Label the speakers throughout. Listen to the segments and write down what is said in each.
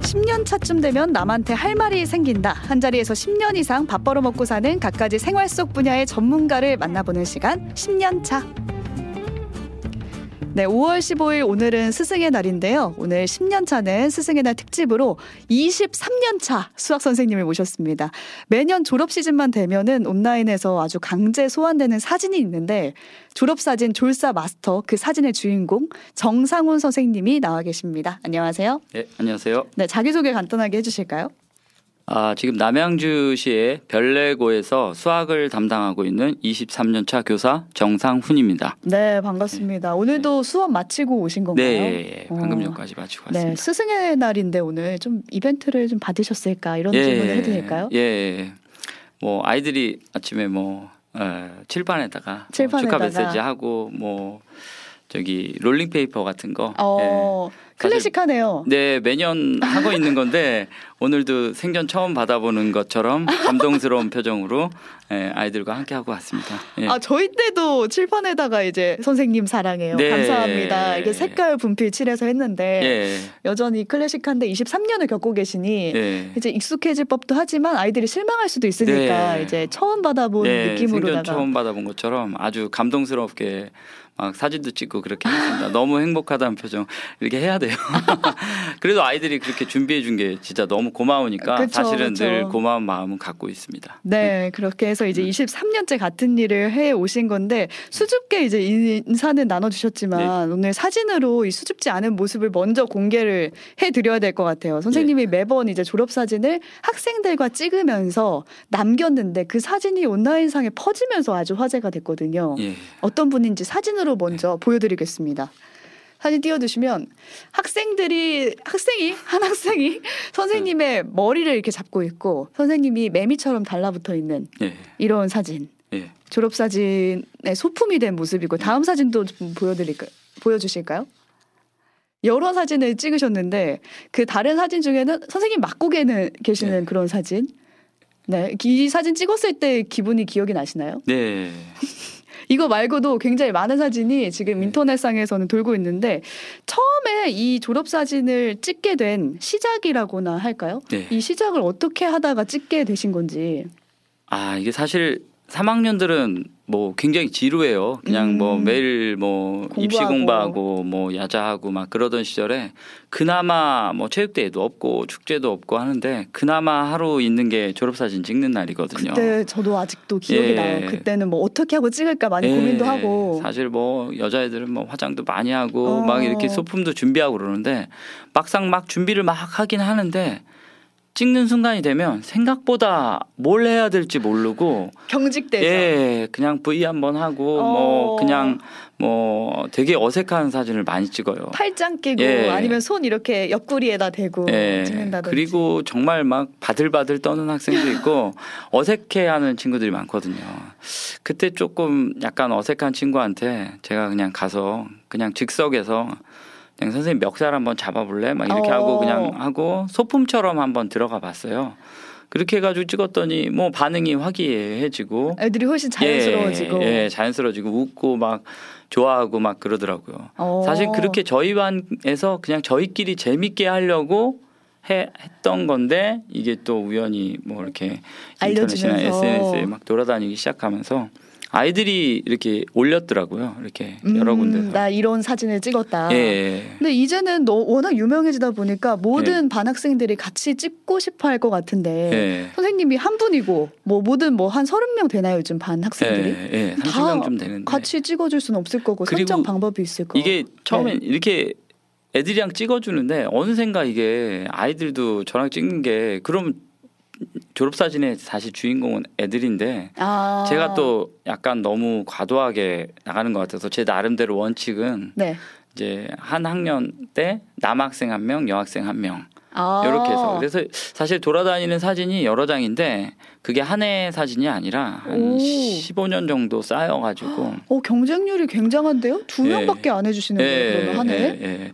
Speaker 1: 10년 차쯤 되면 남한테 할 말이 생긴다. 한 자리에서 10년 이상 밥 벌어 먹고 사는 각가지 생활 속 분야의 전문가를 만나보는 시간 10년 차. 네, 5월 15일 오늘은 스승의 날인데요. 오늘 10년 차는 스승의 날 특집으로 23년 차 수학 선생님을 모셨습니다. 매년 졸업 시즌만 되면은 온라인에서 아주 강제 소환되는 사진이 있는데 졸업 사진 졸사 마스터 그 사진의 주인공 정상훈 선생님이 나와 계십니다. 안녕하세요.
Speaker 2: 네, 안녕하세요.
Speaker 1: 네, 자기소개 간단하게 해주실까요?
Speaker 2: 아, 지금 남양주시의 별내고에서 수학을 담당하고 있는 23년 차 교사 정상훈입니다.
Speaker 1: 네, 반갑습니다. 오늘도 수업 마치고 오신 건가요?
Speaker 2: 네,
Speaker 1: 어.
Speaker 2: 방금 전까지 마치고
Speaker 1: 네,
Speaker 2: 왔습니다.
Speaker 1: 스승의 날인데 오늘 좀 이벤트를 좀 받으셨을까 이런 질문을 해도 될까요?
Speaker 2: 예, 예. 뭐 아이들이 아침에 뭐 어, 칠판에다가
Speaker 1: 칠판에다가.
Speaker 2: 뭐 축하 메시지 하고 뭐 저기 롤링 페이퍼 같은 거.
Speaker 1: 어,
Speaker 2: 예.
Speaker 1: 클래식하네요.
Speaker 2: 네, 매년 하고 있는 건데 오늘도 생전 처음 받아보는 것처럼 감동스러운 표정으로 예, 아이들과 함께 하고 왔습니다. 예.
Speaker 1: 아 저희 때도 칠판에다가 이제 선생님 사랑해요
Speaker 2: 네.
Speaker 1: 감사합니다 이게 색깔 분필 칠해서 했는데
Speaker 2: 예,
Speaker 1: 여전히 클래식한데 23년을 겪고 계시니
Speaker 2: 예.
Speaker 1: 이제 익숙해질 법도 하지만 아이들이 실망할 수도 있으니까
Speaker 2: 네.
Speaker 1: 이제 처음 받아본
Speaker 2: 네,
Speaker 1: 느낌으로다가
Speaker 2: 생전 처음 받아본 것처럼 아주 감동스럽게 막 사진도 찍고 그렇게 했습니다. 너무 행복하다는 표정 이렇게 해야 돼요. 그래도 아이들이 그렇게 준비해 준 게 진짜 너무 고마우니까
Speaker 1: 그쵸,
Speaker 2: 사실은
Speaker 1: 그쵸.
Speaker 2: 늘 고마운 마음은 갖고 있습니다.
Speaker 1: 네, 그렇게 해서
Speaker 2: 음.
Speaker 1: 이제 23년째 같은 일을 해 오신 건데 수줍게 이제 인사는 나눠 주셨지만
Speaker 2: 네.
Speaker 1: 오늘 사진으로 이 수줍지 않은 모습을 먼저 공개를 해 드려야 될 것 같아요. 선생님이
Speaker 2: 네.
Speaker 1: 매번 이제 졸업 사진을 학생들과 찍으면서 남겼는데 그 사진이 온라인상에 퍼지면서 아주 화제가 됐거든요.
Speaker 2: 예.
Speaker 1: 어떤 분인지 사진으로 먼저 보여드리겠습니다. 사진 띄워주시면 학생들이 학생이 한 학생이 선생님의 머리를 이렇게 잡고 있고 선생님이 매미처럼 달라붙어 있는
Speaker 2: 예.
Speaker 1: 이런 사진
Speaker 2: 예.
Speaker 1: 졸업 사진의 소품이 된 모습이고 다음 사진도 좀 보여드릴까 보여주실까요? 여러 사진을 찍으셨는데 그 다른 사진 중에는 선생님 맞고 계는 계시는
Speaker 2: 네.
Speaker 1: 그런 사진. 네, 이 사진 찍었을 때 기분이 기억이 나시나요?
Speaker 2: 네.
Speaker 1: 이거 말고도 굉장히 많은 사진이 지금
Speaker 2: 네.
Speaker 1: 인터넷상에서는 돌고 있는데 처음에 이 졸업 사진을 찍게 된 시작이라고나 할까요?
Speaker 2: 네.
Speaker 1: 이 시작을 어떻게 하다가 찍게 되신 건지.
Speaker 2: 아 이게 사실 3학년들은 뭐 굉장히 지루해요. 그냥 뭐
Speaker 1: 음.
Speaker 2: 매일 뭐 입시
Speaker 1: 공부하고.
Speaker 2: 공부하고 뭐 야자하고 막 그러던 시절에 그나마 뭐 체육대회도 없고 축제도 없고 하는데 그나마 하루 있는 게 졸업사진 찍는 날이거든요.
Speaker 1: 그때 저도 아직도 기억이
Speaker 2: 예.
Speaker 1: 나요. 그때는 뭐 어떻게 하고 찍을까 많이
Speaker 2: 예,
Speaker 1: 고민도 하고.
Speaker 2: 사실 뭐 여자애들은 뭐 화장도 많이 하고
Speaker 1: 어.
Speaker 2: 막 이렇게 소품도 준비하고 그러는데 막상 막 준비를 막 하긴 하는데 찍는 순간이 되면 생각보다 뭘 해야 될지 모르고
Speaker 1: 경직되죠.
Speaker 2: 예, 그냥 V 한번 하고
Speaker 1: 어.
Speaker 2: 뭐 그냥 뭐 되게 어색한 사진을 많이 찍어요.
Speaker 1: 팔짱 끼고
Speaker 2: 예.
Speaker 1: 아니면 손 이렇게 옆구리에다 대고
Speaker 2: 예.
Speaker 1: 찍는다든지.
Speaker 2: 그리고 정말 막 바들바들 떠는 학생도 있고 어색해하는 친구들이 많거든요. 그때 조금 약간 어색한 친구한테 제가 그냥 가서 그냥 즉석에서 그냥 선생님 멱살 한번 잡아볼래? 막 이렇게
Speaker 1: 어.
Speaker 2: 하고 그냥 하고 소품처럼 한번 들어가 봤어요. 그렇게 해가지고 찍었더니 뭐 반응이 화기애애해지고
Speaker 1: 애들이 훨씬 자연스러워지고.
Speaker 2: 예, 예, 자연스러워지고 웃고 막 좋아하고 막 그러더라고요.
Speaker 1: 어.
Speaker 2: 사실 그렇게 저희 반에서 그냥 저희끼리 재밌게 하려고 해, 했던 건데 이게 또 우연히 뭐 이렇게 인터넷이나. SNS에 막 돌아다니기 시작하면서 아이들이 이렇게 올렸더라고요. 이렇게
Speaker 1: 음,
Speaker 2: 여러 군데서.
Speaker 1: 나 이런 사진을 찍었다.
Speaker 2: 예, 예.
Speaker 1: 근데 이제는 너 워낙 유명해지다 보니까
Speaker 2: 네.
Speaker 1: 모든 반 학생들이 같이 찍고 싶어 할 것 같은데
Speaker 2: 예.
Speaker 1: 선생님이 한 분이고 뭐 모든 뭐 한 서른 명 되나요 요즘 반 학생들이?
Speaker 2: 예, 예.
Speaker 1: 다
Speaker 2: 30명 좀 되는데.
Speaker 1: 같이 찍어줄 수는 없을 거고 선정 방법이 있을 거고.
Speaker 2: 이게 처음엔
Speaker 1: 네.
Speaker 2: 이렇게 애들이랑 찍어주는데 어느샌가 이게 아이들도 저랑 찍는 게 그러면 졸업사진의 사실 주인공은 애들인데
Speaker 1: 아.
Speaker 2: 제가 또 약간 너무 과도하게 나가는 것 같아서 제 나름대로 원칙은
Speaker 1: 네.
Speaker 2: 이제 한 학년 때 남학생 한 명, 여학생 한 명
Speaker 1: 아.
Speaker 2: 이렇게 해서 그래서 사실 돌아다니는 사진이 여러 장인데 그게 한 해 사진이 아니라 한
Speaker 1: 오.
Speaker 2: 15년 정도 쌓여가지고
Speaker 1: 어 경쟁률이 굉장한데요? 두
Speaker 2: 예.
Speaker 1: 명밖에 안 해주시는 거예요 그러면 한 해?
Speaker 2: 예, 예.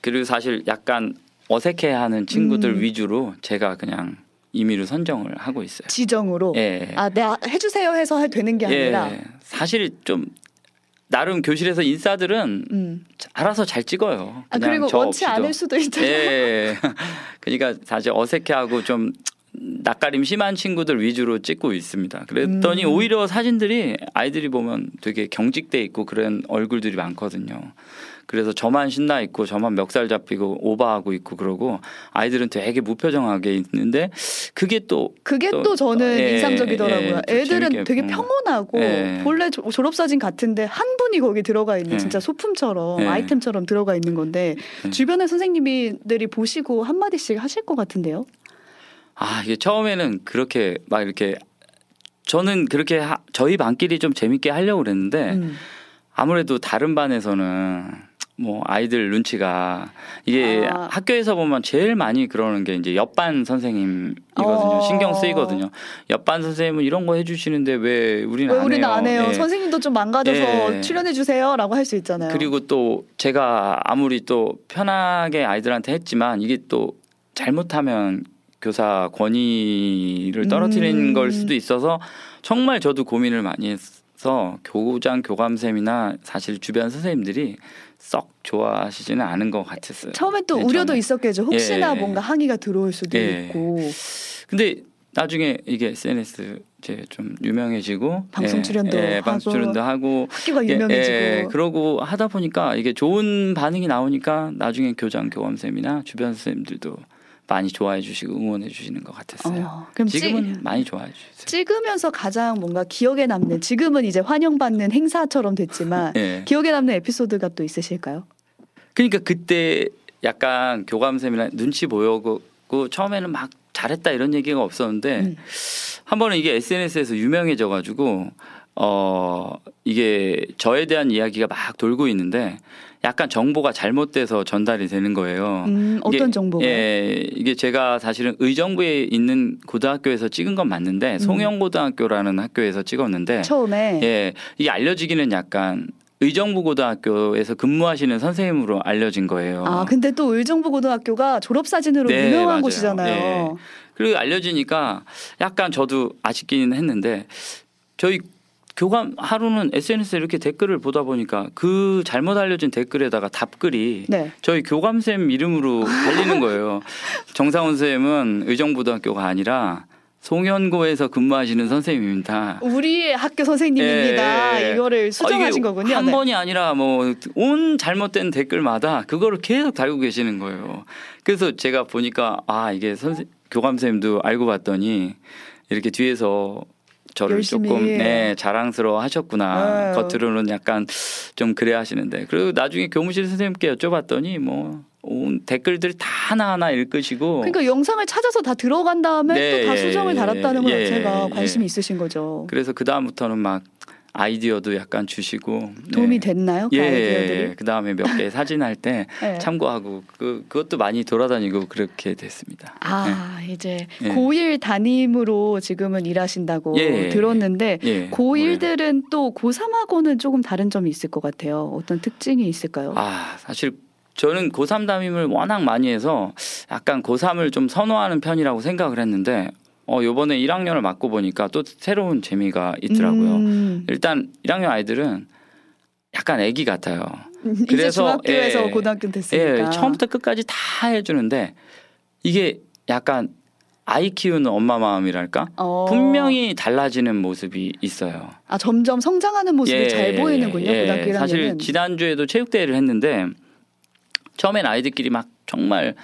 Speaker 2: 그리고 사실 약간 어색해하는 친구들
Speaker 1: 음.
Speaker 2: 위주로 제가 그냥 임의로 선정을 하고 있어요.
Speaker 1: 지정으로.
Speaker 2: 예.
Speaker 1: 아, 네, 아, 해주세요 해서 할 되는 게 아니라.
Speaker 2: 예. 사실 좀 나름 교실에서 인싸들은
Speaker 1: 음.
Speaker 2: 알아서 잘 찍어요.
Speaker 1: 아 그리고
Speaker 2: 저
Speaker 1: 원치
Speaker 2: 없이도.
Speaker 1: 않을 수도 있잖아요.
Speaker 2: 예. 그러니까 사실 어색해하고 좀 낯가림 심한 친구들 위주로 찍고 있습니다. 그랬더니
Speaker 1: 음.
Speaker 2: 오히려 사진들이 아이들이 보면 되게 경직돼 있고 그런 얼굴들이 많거든요. 그래서 저만 신나 있고 저만 멱살 잡히고 오버하고 있고 그러고 아이들은 되게 무표정하게 있는데 그게 또
Speaker 1: 그게
Speaker 2: 또-
Speaker 1: 또, 저는
Speaker 2: 예,
Speaker 1: 인상적이더라고요.
Speaker 2: 예, 좀
Speaker 1: 애들은 되게
Speaker 2: 보면.
Speaker 1: 평온하고
Speaker 2: 예.
Speaker 1: 본래 조- 졸업 사진 같은데 한 분이 거기 들어가 있는
Speaker 2: 예.
Speaker 1: 진짜 소품처럼
Speaker 2: 예.
Speaker 1: 아이템처럼 들어가 있는 건데
Speaker 2: 예.
Speaker 1: 주변의 선생님들이 보시고 한 마디씩 하실 것 같은데요.
Speaker 2: 아 이게 처음에는 그렇게 막 이렇게 저는 그렇게 하- 저희 반끼리 좀 재밌게 하려고 그랬는데
Speaker 1: 음.
Speaker 2: 아무래도 다른 반에서는 뭐 아이들 눈치가 이게
Speaker 1: 아.
Speaker 2: 학교에서 보면 제일 많이 그러는 게 이제 옆반 선생님이거든요.
Speaker 1: 어.
Speaker 2: 신경 쓰이거든요. 옆반 선생님은 이런 거 해주시는데 왜 우리는
Speaker 1: 왜
Speaker 2: 안
Speaker 1: 우리는
Speaker 2: 해요?
Speaker 1: 안 해요?
Speaker 2: 예.
Speaker 1: 선생님도 좀 망가져서
Speaker 2: 예.
Speaker 1: 출연해 주세요라고 할 수 있잖아요.
Speaker 2: 그리고 또 제가 아무리 또 편하게 아이들한테 했지만 이게 또 잘못하면 교사 권위를 떨어뜨리는
Speaker 1: 음.
Speaker 2: 걸 수도 있어서 정말 저도 고민을 많이 해서 교장 교감쌤이나 사실 주변 선생님들이 썩 좋아하시지는 않은 것 같았어요.
Speaker 1: 처음엔 또
Speaker 2: 네,
Speaker 1: 우려도
Speaker 2: 저는.
Speaker 1: 있었겠죠. 혹시나
Speaker 2: 예.
Speaker 1: 뭔가 항의가 들어올 수도
Speaker 2: 예.
Speaker 1: 있고
Speaker 2: 근데 나중에 이게 SNS 이제 좀 유명해지고
Speaker 1: 방송
Speaker 2: 예,
Speaker 1: 출연도
Speaker 2: 예, 방송
Speaker 1: 하고
Speaker 2: 출연도 하고
Speaker 1: 학교가
Speaker 2: 예,
Speaker 1: 유명해지고
Speaker 2: 예, 그러고 하다 보니까 이게 좋은 반응이 나오니까 나중에 교장 교감 쌤이나 주변 선생님들도 많이 좋아해 주시고 응원해 주시는 것 같았어요.
Speaker 1: 어, 그럼
Speaker 2: 지금은
Speaker 1: 찍,
Speaker 2: 많이 좋아해 주세요.
Speaker 1: 찍으면서 가장 뭔가 기억에 남는 지금은 이제 환영받는 행사처럼 됐지만
Speaker 2: 예.
Speaker 1: 기억에 남는 에피소드가 또 있으실까요?
Speaker 2: 그러니까 그때 약간 교감쌤이나 눈치 보여고 처음에는 막 잘했다 이런 얘기가 없었는데
Speaker 1: 음.
Speaker 2: 한 번은 이게 SNS에서 유명해져 가지고 어 이게 저에 대한 이야기가 막 돌고 있는데 약간 정보가 잘못돼서 전달이 되는 거예요.
Speaker 1: 음, 어떤
Speaker 2: 이게-
Speaker 1: 정보가요?
Speaker 2: 예, 이게 제가 사실은 의정부에 있는 고등학교에서 찍은 건 맞는데
Speaker 1: 음.
Speaker 2: 송영고등학교라는 학교에서 찍었는데
Speaker 1: 처음에
Speaker 2: 예, 이게 알려지기는 약간 의정부 고등학교에서 근무하시는 선생님으로 알려진 거예요.
Speaker 1: 아 근데 또 의정부 고등학교가 졸업 사진으로
Speaker 2: 네,
Speaker 1: 유명한
Speaker 2: 맞아요.
Speaker 1: 곳이잖아요.
Speaker 2: 그리고 알려지니까 약간 저도 아쉽긴 했는데 저희 교감 하루는 SNS 에 이렇게 댓글을 보다 보니까 그 잘못 알려진 댓글에다가 답글이
Speaker 1: 네.
Speaker 2: 저희 교감쌤 이름으로 달리는 거예요. 정상훈 쌤은 의정부등학교가 아니라 송현고에서 근무하시는 선생님입니다.
Speaker 1: 우리의 학교 선생님입니다.
Speaker 2: 예, 예, 예.
Speaker 1: 이거를 수정하신
Speaker 2: 아,
Speaker 1: 거군요.
Speaker 2: 한
Speaker 1: 네.
Speaker 2: 번이 아니라 뭐 온 잘못된 댓글마다 그거를 계속 달고 계시는 거예요. 그래서 제가 보니까 아 이게 선생 교감 쌤도 알고 봤더니 이렇게 뒤에서 저를
Speaker 1: 열심히.
Speaker 2: 조금 네, 자랑스러워 하셨구나.
Speaker 1: 아유.
Speaker 2: 겉으로는 약간 좀 그래 하시는데. 그리고 나중에 교무실 선생님께 여쭤봤더니 뭐온 댓글들 다 하나하나 읽으시고
Speaker 1: 그러니까 영상을 찾아서 다 들어간 다음에
Speaker 2: 네,
Speaker 1: 또다
Speaker 2: 예,
Speaker 1: 수정을 달았다는 것
Speaker 2: 예,
Speaker 1: 자체가
Speaker 2: 예.
Speaker 1: 관심이 있으신 거죠.
Speaker 2: 그래서 그 다음부터는 막 아이디어도 약간 주시고
Speaker 1: 도움이
Speaker 2: 네.
Speaker 1: 됐나요? 그
Speaker 2: 예,
Speaker 1: 아이디어들이?
Speaker 2: 그 다음에 몇 개 사진 할때
Speaker 1: 네.
Speaker 2: 참고하고 그 그것도 많이 돌아다니고 그렇게 됐습니다.
Speaker 1: 아 이제
Speaker 2: 예.
Speaker 1: 고1 담임으로 지금은 일하신다고
Speaker 2: 예.
Speaker 1: 들었는데
Speaker 2: 예. 올해.
Speaker 1: 고1들은 또 고3하고는 조금 다른 점이 있을 것 같아요. 어떤 특징이 있을까요?
Speaker 2: 아 사실 저는 고3 담임을 워낙 많이 해서 약간 고3을 좀 선호하는 편이라고 생각을 했는데 어 요번에 1학년을 맡고 보니까 또 새로운 재미가 있더라고요.
Speaker 1: 음,
Speaker 2: 일단 1학년 아이들은 약간 애기 같아요.
Speaker 1: 이제
Speaker 2: 그래서,
Speaker 1: 중학교에서
Speaker 2: 예.
Speaker 1: 고등학교 됐으니까
Speaker 2: 예, 처음부터 끝까지 다 해주는데 이게 약간 아이 키우는 엄마 마음이랄까?
Speaker 1: 어,
Speaker 2: 분명히 달라지는 모습이 있어요.
Speaker 1: 아 점점 성장하는 모습이
Speaker 2: 예,
Speaker 1: 잘 보이는군요.
Speaker 2: 예.
Speaker 1: 고등학교 1학년은
Speaker 2: 사실 지난 주에도 체육대회를 했는데 처음엔 아이들끼리 막 정말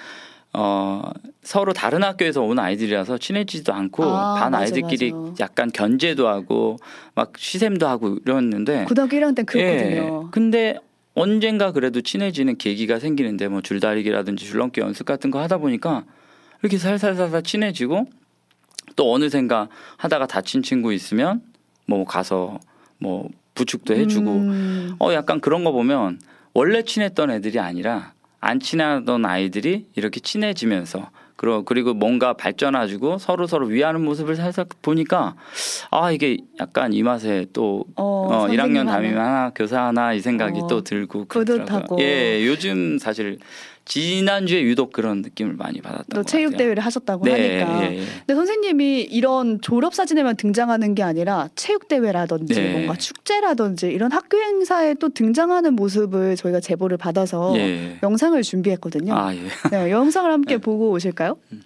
Speaker 2: 어 서로 다른 학교에서 온 아이들이라서 친해지지도 않고
Speaker 1: 아,
Speaker 2: 반
Speaker 1: 맞아,
Speaker 2: 아이들끼리
Speaker 1: 맞아.
Speaker 2: 약간 견제도 하고 막 시샘도 하고 이랬는데
Speaker 1: 고등학교 1학년 땐 그렇거든요.
Speaker 2: 예. 근데 언젠가 그래도 친해지는 계기가 생기는데 뭐 줄다리기라든지 줄넘기 연습 같은 거 하다 보니까 이렇게 살살살살 친해지고 또 어느샌가 하다가 다친 친구 있으면 뭐 가서 뭐 부축도 해주고
Speaker 1: 음,
Speaker 2: 어 약간 그런 거 보면 원래 친했던 애들이 아니라 안 친하던 아이들이 이렇게 친해지면서 그리고 뭔가 발전해주고 서로 서로 위하는 모습을 살짝 보니까 아 이게 약간 이 맛에 또
Speaker 1: 어,
Speaker 2: 어, 1학년
Speaker 1: 선생님
Speaker 2: 담임 하나. 교사 하나 이 생각이
Speaker 1: 어,
Speaker 2: 또 들고
Speaker 1: 뿌듯하고.
Speaker 2: 그러더라고요. 예, 요즘 사실 지난주에 유독 그런 느낌을 많이 받았던 또것
Speaker 1: 체육
Speaker 2: 같아요.
Speaker 1: 대회를 하셨다고
Speaker 2: 네,
Speaker 1: 하니까.
Speaker 2: 예, 예.
Speaker 1: 근데 선생님이 이런 졸업 사진에만 등장하는 게 아니라 체육 대회라든지
Speaker 2: 네.
Speaker 1: 뭔가 축제라든지 이런 학교 행사에 또 등장하는 모습을 저희가 제보를 받아서
Speaker 2: 예.
Speaker 1: 영상을 준비했거든요.
Speaker 2: 아, 예.
Speaker 1: 네, 영상을 함께
Speaker 2: 네.
Speaker 1: 보고 오실까요?
Speaker 2: 음.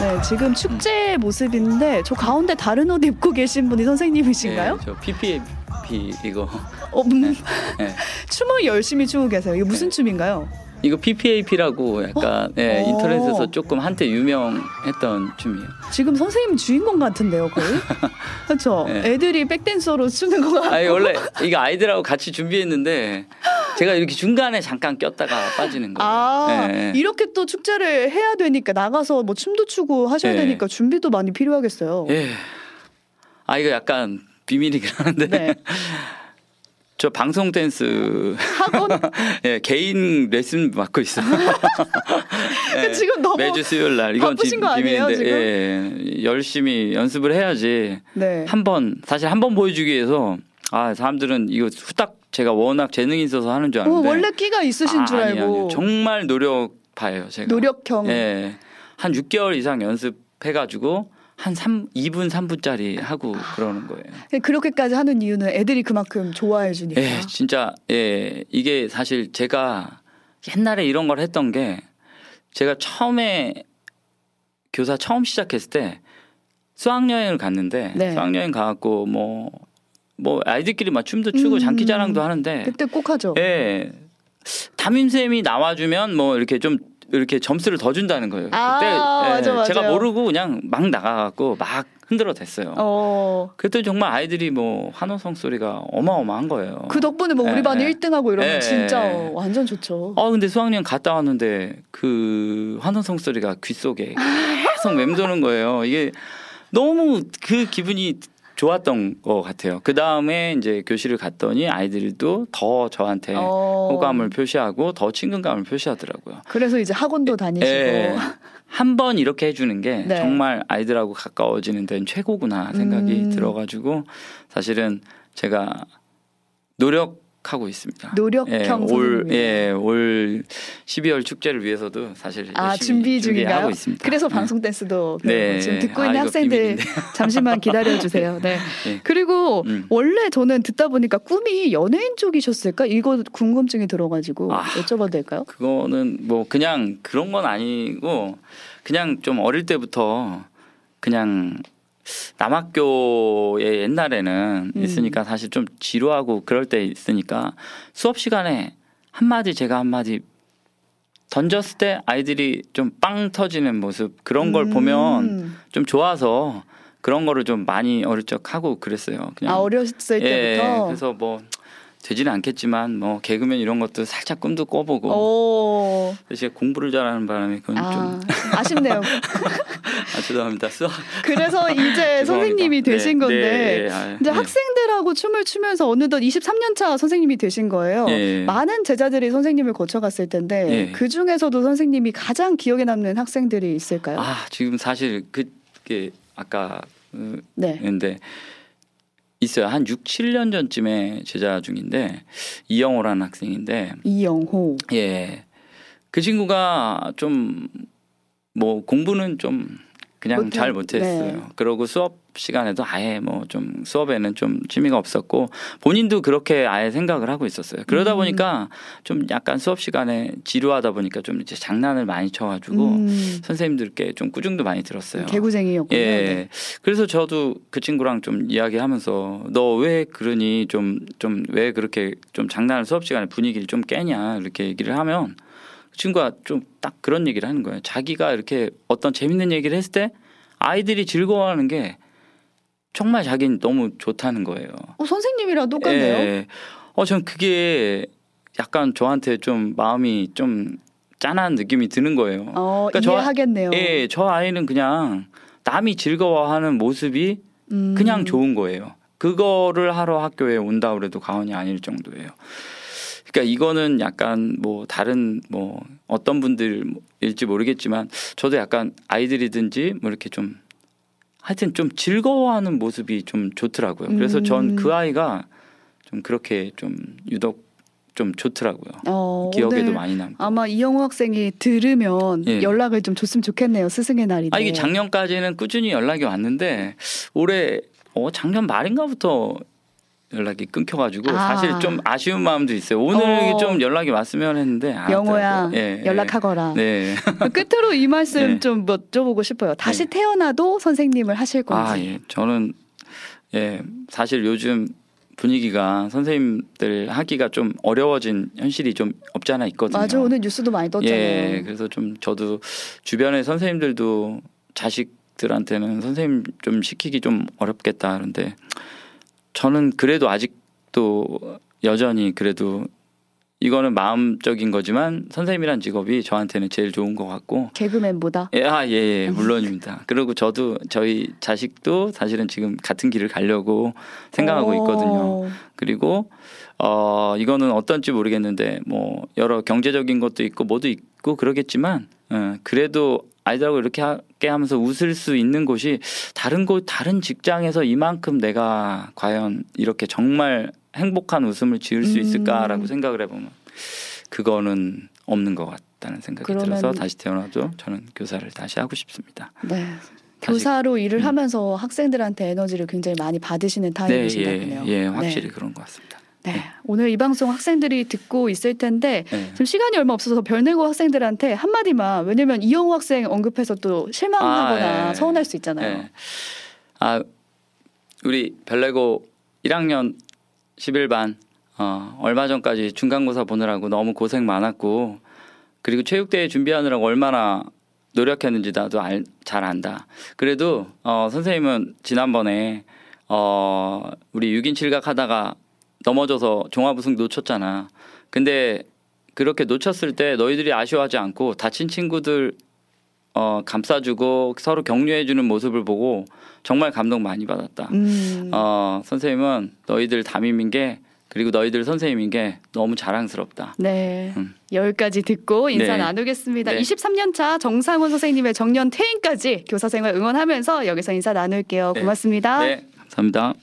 Speaker 1: 네, 지금 축제 모습인데 저 가운데 다른 옷 입고 계신 분이 선생님이신가요?
Speaker 2: 예, 저 PPAP 이거
Speaker 1: 어, 음,
Speaker 2: 예.
Speaker 1: 춤을 열심히 추고 계세요. 이거 무슨 춤인가요?
Speaker 2: 이거 PPAP라고 약간 예,
Speaker 1: 어.
Speaker 2: 인터넷에서 조금 한때 유명했던 춤이에요.
Speaker 1: 지금 선생님 주인공 같은데요, 거의? 그렇죠.
Speaker 2: 네.
Speaker 1: 애들이 백댄서로 추는 거 같고.
Speaker 2: 아니 원래 이거 아이들하고 같이 준비했는데 제가 이렇게 중간에 잠깐 꼈다가 빠지는 거예요.
Speaker 1: 아
Speaker 2: 예.
Speaker 1: 이렇게 또 축제를 해야 되니까 나가서 뭐 춤도 추고 하셔야
Speaker 2: 예.
Speaker 1: 되니까 준비도 많이 필요하겠어요.
Speaker 2: 예. 아 이거 약간 비밀이긴 한데
Speaker 1: 네.
Speaker 2: 저 방송 댄스
Speaker 1: 학원
Speaker 2: 예, 개인 레슨 맡고 있어요. 예,
Speaker 1: 지금 너무
Speaker 2: 매주 수요일 날 이건
Speaker 1: 바쁘신
Speaker 2: 비-
Speaker 1: 거 아니에요,
Speaker 2: 비밀인데 예, 열심히 연습을 해야지
Speaker 1: 네.
Speaker 2: 한번 사실 한 번 보여주기 위해서 아 사람들은 이거 후딱 제가 워낙 재능이 있어서 하는 줄
Speaker 1: 어,
Speaker 2: 아는데
Speaker 1: 원래 끼가 있으신
Speaker 2: 아,
Speaker 1: 줄
Speaker 2: 아니,
Speaker 1: 알고
Speaker 2: 아니요. 정말 노력파예요 제가
Speaker 1: 노력형.
Speaker 2: 예, 한 6개월 이상 연습해가지고 한 3, 2분 3분짜리 하고 그러는 거예요.
Speaker 1: 그렇게까지 하는 이유는 애들이 그만큼 좋아해 주니까.
Speaker 2: 예, 진짜 예 이게 사실 제가 옛날에 이런 걸 했던 게 제가 처음에 교사 처음 시작했을 때 수학여행을 갔는데
Speaker 1: 네.
Speaker 2: 수학여행 가갖고 뭐 뭐 아이들끼리 막 춤도 추고
Speaker 1: 음.
Speaker 2: 장기자랑도 하는데
Speaker 1: 그때 꼭 하죠.
Speaker 2: 예 담임 쌤이 나와주면 뭐 이렇게 좀 이렇게 점수를 더 준다는 거예요.
Speaker 1: 아,
Speaker 2: 그때 예,
Speaker 1: 맞아, 맞아요.
Speaker 2: 제가 모르고 그냥 막 나가갖고 막 흔들어 댔어요.
Speaker 1: 어.
Speaker 2: 그때 정말 아이들이 뭐 환호성 소리가 어마어마한 거예요.
Speaker 1: 그 덕분에 뭐 우리
Speaker 2: 예,
Speaker 1: 반이
Speaker 2: 예.
Speaker 1: 1등하고 이러면
Speaker 2: 예,
Speaker 1: 진짜
Speaker 2: 예.
Speaker 1: 완전 좋죠.
Speaker 2: 어 근데 수학여행 갔다 왔는데 그 환호성 소리가 귓속에 계속 맴도는 거예요. 이게 너무 그 기분이 좋았던 것 같아요. 그 다음에 이제 교실을 갔더니 아이들도 더 저한테
Speaker 1: 어.
Speaker 2: 호감을 표시하고 더 친근감을 표시하더라고요.
Speaker 1: 그래서 이제 학원도 다니시고.
Speaker 2: 예. 한번 이렇게 해주는 게
Speaker 1: 네.
Speaker 2: 정말 아이들하고 가까워지는 데는 최고구나 생각이
Speaker 1: 음.
Speaker 2: 들어가지고 사실은 제가 노력 하고 있습니다.
Speaker 1: 노력형
Speaker 2: 예, 올,
Speaker 1: 선생님이에요.
Speaker 2: 예, 올 12월 축제를 위해서도 사실
Speaker 1: 아 준비 중인가요?
Speaker 2: 있습니다.
Speaker 1: 그래서
Speaker 2: 네.
Speaker 1: 방송 댄스도
Speaker 2: 네.
Speaker 1: 지금 듣고
Speaker 2: 아,
Speaker 1: 있는 학생들
Speaker 2: 비밀인데.
Speaker 1: 잠시만 기다려 주세요. 네.
Speaker 2: 예.
Speaker 1: 그리고
Speaker 2: 음.
Speaker 1: 원래 저는 듣다 보니까 꿈이 연예인 쪽이셨을까? 이거 궁금증이 들어가지고
Speaker 2: 아.
Speaker 1: 여쭤봐도 될까요?
Speaker 2: 그거는 뭐 그냥 그런 건 아니고 그냥 좀 어릴 때부터 그냥 남학교에 옛날에는
Speaker 1: 음.
Speaker 2: 있으니까 사실 좀 지루하고 그럴 때 있으니까 수업 시간에 한마디 제가 한마디 던졌을 때 아이들이 좀 빵 터지는 모습 그런 걸 보면
Speaker 1: 음.
Speaker 2: 좀 좋아서 그런 거를 좀 많이 어릴 적 하고 그랬어요. 그냥
Speaker 1: 아 어렸을
Speaker 2: 예,
Speaker 1: 때부터.
Speaker 2: 그래서 뭐 되지는 않겠지만 뭐 개그맨 이런 것도 살짝 꿈도 꿔보고
Speaker 1: 오.
Speaker 2: 대신 공부를 잘하는 바람에 그건
Speaker 1: 아,
Speaker 2: 좀
Speaker 1: 아쉽네요.
Speaker 2: 아, 죄송합니다.
Speaker 1: 그래서 이제. 선생님이 되신
Speaker 2: 네,
Speaker 1: 건데
Speaker 2: 네, 아,
Speaker 1: 이제
Speaker 2: 네.
Speaker 1: 학생들하고 춤을 추면서 어느덧 23년 차 선생님이 되신 거예요.
Speaker 2: 예.
Speaker 1: 많은 제자들이 선생님을 거쳐갔을 텐데
Speaker 2: 예.
Speaker 1: 그 중에서도 선생님이 가장 기억에 남는 학생들이 있을까요?
Speaker 2: 아 지금 사실 그게 아까 어,
Speaker 1: 네.
Speaker 2: 근데 있어요. 한 6, 7년 전쯤에 제자 중인데 이영호라는 학생인데
Speaker 1: 이영호.
Speaker 2: 예. 그 친구가 좀 뭐 공부는 좀 그냥
Speaker 1: 못해-
Speaker 2: 잘 못했어요.
Speaker 1: 네.
Speaker 2: 그러고 수업 시간에도 아예 뭐 좀 수업에는 좀 취미가 없었고 본인도 그렇게 아예 생각을 하고 있었어요. 그러다
Speaker 1: 음.
Speaker 2: 보니까 좀 약간 수업 시간에 지루하다 보니까 좀 이제 장난을 많이 쳐가지고
Speaker 1: 음,
Speaker 2: 선생님들께 좀 꾸중도 많이 들었어요.
Speaker 1: 개구쟁이였군요.
Speaker 2: 예.
Speaker 1: 네.
Speaker 2: 그래서 저도 그 친구랑 좀 이야기하면서 너 왜 그러니 좀 좀 왜 그렇게 좀 장난을 수업 시간에 분위기를 좀 깨냐 이렇게 얘기를 하면 그 친구가 좀 딱 그런 얘기를 하는 거예요. 자기가 이렇게 어떤 재밌는 얘기를 했을 때 아이들이 즐거워하는 게 정말 자기는 너무 좋다는 거예요.
Speaker 1: 어, 선생님이랑 똑같네요.
Speaker 2: 예. 어, 전 그게 약간 저한테 좀 마음이 좀 짠한 느낌이 드는 거예요.
Speaker 1: 어,
Speaker 2: 그러니까 저-
Speaker 1: 이해하겠네요.
Speaker 2: 예, 저 아이는 그냥 남이 즐거워하는 모습이
Speaker 1: 음,
Speaker 2: 그냥 좋은 거예요. 그거를 하러 학교에 온다 그래도 과언이 아닐 정도예요. 그러니까 이거는 약간 뭐 다른 뭐 어떤 분들일지 모르겠지만 저도 약간 아이들이든지 뭐 이렇게 좀 하여튼 좀 즐거워하는 모습이 좀 좋더라고요. 그래서 전
Speaker 1: 음.
Speaker 2: 그 아이가 좀 그렇게 좀 유독 좀 좋더라고요.
Speaker 1: 어,
Speaker 2: 기억에도 많이 남고.
Speaker 1: 아마 이영호 학생이 들으면
Speaker 2: 예.
Speaker 1: 연락을 좀 줬으면 좋겠네요. 스승의 날인데.
Speaker 2: 아 이게 작년까지는 꾸준히 연락이 왔는데 올해 어 작년 말인가부터 연락이 끊겨가지고
Speaker 1: 아.
Speaker 2: 사실 좀 아쉬운 마음도 있어요. 오늘
Speaker 1: 어.
Speaker 2: 좀 연락이 왔으면 했는데 안
Speaker 1: 영호야
Speaker 2: 예.
Speaker 1: 연락하거라.
Speaker 2: 네.
Speaker 1: 끝으로 이 말씀
Speaker 2: 네.
Speaker 1: 좀 여쭤보고 싶어요. 다시
Speaker 2: 네.
Speaker 1: 태어나도 선생님을 하실 건지.
Speaker 2: 아 예. 저는 예 사실 요즘 분위기가 선생님들 하기가 좀 어려워진 현실이 좀 없지 않아 있거든요.
Speaker 1: 맞아 오늘 뉴스도 많이 떴잖아요.
Speaker 2: 예, 그래서 좀 저도 주변의 선생님들도 자식들한테는 선생님 좀 시키기 좀 어렵겠다 그런데 저는 그래도 아직도 여전히 그래도 이거는 마음적인 거지만 선생님이란 직업이 저한테는 제일 좋은 것 같고
Speaker 1: 개그맨보다.
Speaker 2: 예, 아, 예, 예, 물론입니다. 그리고 저도 저희 자식도 사실은 지금 같은 길을 가려고 생각하고 있거든요.
Speaker 1: 어,
Speaker 2: 그리고 어 이거는 어떤지 모르겠는데 뭐 여러 경제적인 것도 있고 뭐도 있고 그러겠지만 어, 그래도 아이들하고 이렇게 하 게 하면서 웃을 수 있는 곳이 다른 곳 다른 직장에서 이만큼 내가 과연 이렇게 정말 행복한 웃음을 지을 수
Speaker 1: 음.
Speaker 2: 있을까라고 생각을 해보면 그거는 없는 것 같다는 생각이
Speaker 1: 그러면-
Speaker 2: 들어서 다시 태어나도 저는 교사를 다시 하고 싶습니다.
Speaker 1: 네. 교사로 일을
Speaker 2: 음.
Speaker 1: 하면서 학생들한테 에너지를 굉장히 많이 받으시는
Speaker 2: 네,
Speaker 1: 타입이시다
Speaker 2: 예. 예, 확실히 그런 것 같습니다.
Speaker 1: 네. 네. 오늘 이 방송 학생들이 듣고 있을 텐데
Speaker 2: 네.
Speaker 1: 지금 시간이 얼마 없어서 별내고 학생들한테 한 마디만 왜냐면 이영호 학생 언급해서 또 실망하거나
Speaker 2: 아, 예.
Speaker 1: 서운할 수 있잖아요.
Speaker 2: 네. 아 우리 별내고 1학년 11반 어, 얼마 전까지 중간고사 보느라고 너무 고생 많았고 그리고 체육대회 준비하느라고 얼마나 노력했는지 나도 알, 잘 안다. 그래도 어, 선생님은 지난번에 어, 우리 6인 7각 하다가 넘어져서 종합 우승 놓쳤잖아. 근데 그렇게 놓쳤을 때 너희들이 아쉬워하지 않고 다친 친구들 어, 감싸주고 서로 격려해주는 모습을 보고 정말 감동 많이 받았다.
Speaker 1: 음.
Speaker 2: 어, 선생님은 너희들 담임인 게 그리고 너희들 선생님인 게 너무 자랑스럽다.
Speaker 1: 네.
Speaker 2: 음.
Speaker 1: 여기까지 듣고 인사
Speaker 2: 네.
Speaker 1: 나누겠습니다.
Speaker 2: 네.
Speaker 1: 23년 차 정상훈 선생님의 정년 퇴임까지 교사 생활 응원하면서 여기서 인사 나눌게요.
Speaker 2: 네.
Speaker 1: 고맙습니다.
Speaker 2: 네, 감사합니다.